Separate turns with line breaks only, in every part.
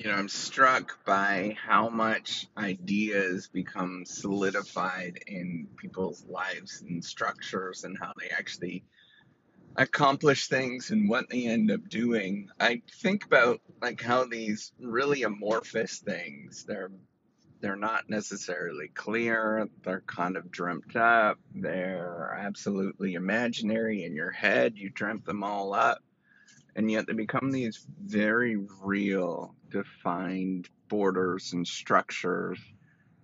You know, I'm struck by how much ideas become solidified in people's lives and structures and how they actually accomplish things and what they end up doing. I think about like how these really amorphous things, they're they're not necessarily clear, they're kind of dreamt up, they're absolutely imaginary in your head, you dreamt them all up and yet they become these very real, defined borders and structures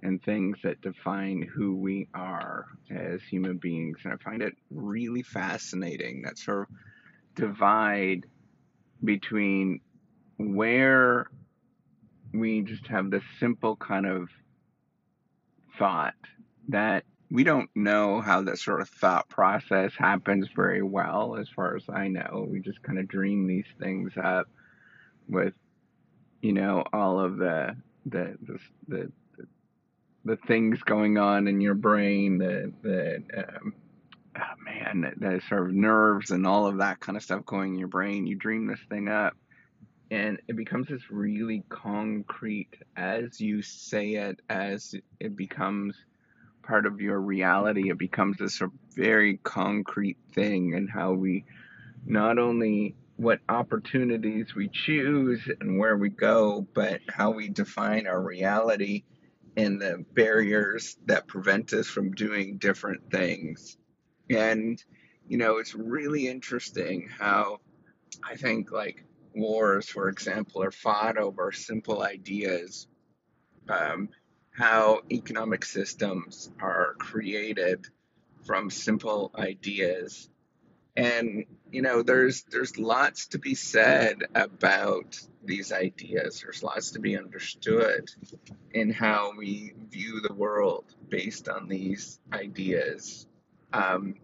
and things that define who we are as human beings. And I find it really fascinating that sort of divide between where we just have this simple kind of thought that we don't know how that sort of thought process happens very well, as far as I know. We just kind of dream these things up with, you know, all of the the the the, the things going on in your brain, the the um, oh man, the, the sort of nerves and all of that kind of stuff going in your brain. You dream this thing up, and it becomes this really concrete as you say it, as it becomes part of your reality. It becomes this very concrete thing, and how we not only what opportunities we choose and where we go, but how we define our reality and the barriers that prevent us from doing different things. And, you know, it's really interesting how I think like wars, for example, are fought over simple ideas. Um, how economic systems are created from simple ideas. And you know, there's there's lots to be said about these ideas. There's lots to be understood in how we view the world based on these ideas. Um,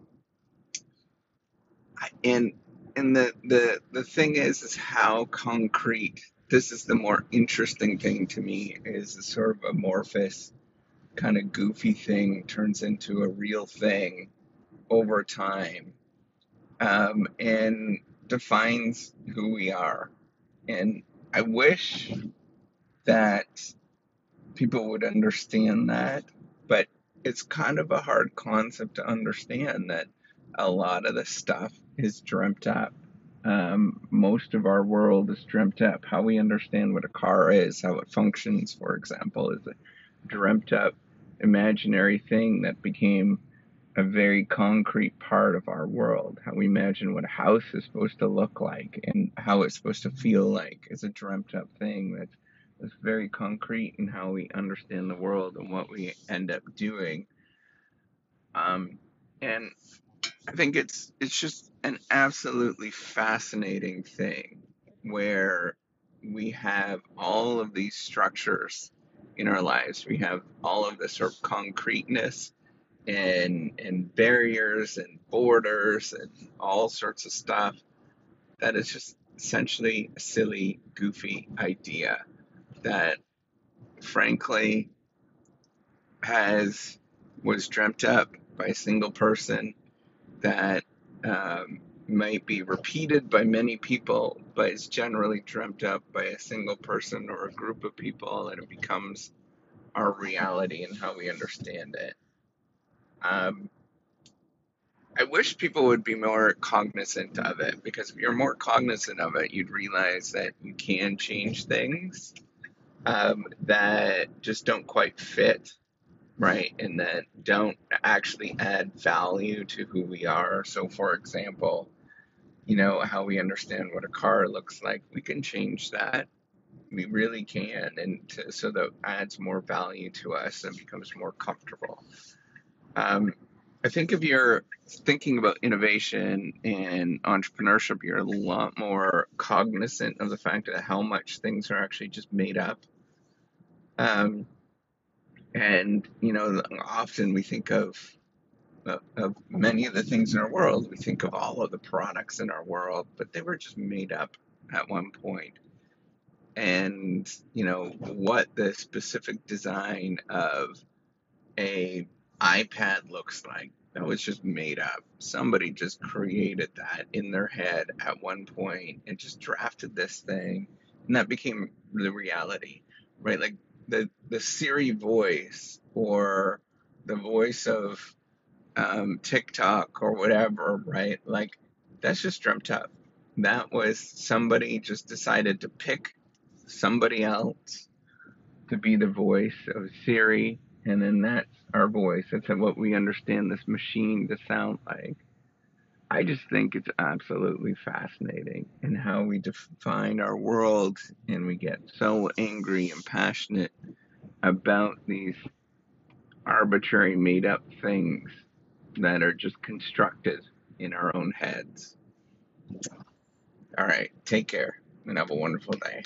and and the, the the thing is is how concrete this is the more interesting thing to me is a sort of amorphous kind of goofy thing turns into a real thing over time um, and defines who we are. And i wish that people would understand that but it's kind of a hard concept to understand that a lot of the stuff is dreamt up um, most of our world is dreamt up. How we understand what a car is, how it functions, for example, is a dreamt up imaginary thing that became a very concrete part of our world. How we imagine what a house is supposed to look like and how it's supposed to feel like is a dreamt up thing that's, very concrete in how we understand the world and what we end up doing. Um, and I think it's it's just an absolutely fascinating thing where we have all of these structures in our lives. We have all of this sort of concreteness and and barriers and borders and all sorts of stuff that is just essentially a silly, goofy idea that frankly has was dreamt up by a single person that um, might be repeated by many people, but is generally dreamt up by a single person or a group of people, and it becomes our reality and how we understand it. Um, I wish people would be more cognizant of it because if you're more cognizant of it, you'd realize that you can change things um, that just don't quite fit right? And that don't actually add value to who we are. So, for example, you know, how we understand what a car looks like, we can change that. We really can, and to, so that adds more value to us and becomes more comfortable. Um, I think if you're thinking about innovation and entrepreneurship, you're a lot more cognizant of the fact that how much things are actually just made up. Um, and, you know, often we think of, of many of the things in our world, we think of all of the products in our world, but they were just made up at one point. And, you know, what the specific design of a iPad looks like, that was just made up. Somebody just created that in their head at one point and just drafted this thing and that became the reality, right? Like the the Siri voice or the voice of um, TikTok or whatever, right? Like that's just dreamt up. That was somebody just decided to pick somebody else to be the voice of Siri, and then that's our voice. That's what we understand this machine to sound like. I just think it's absolutely fascinating in how we define our world and we get so angry and passionate about these arbitrary made up things that are just constructed in our own heads. All right, take care and have a wonderful day.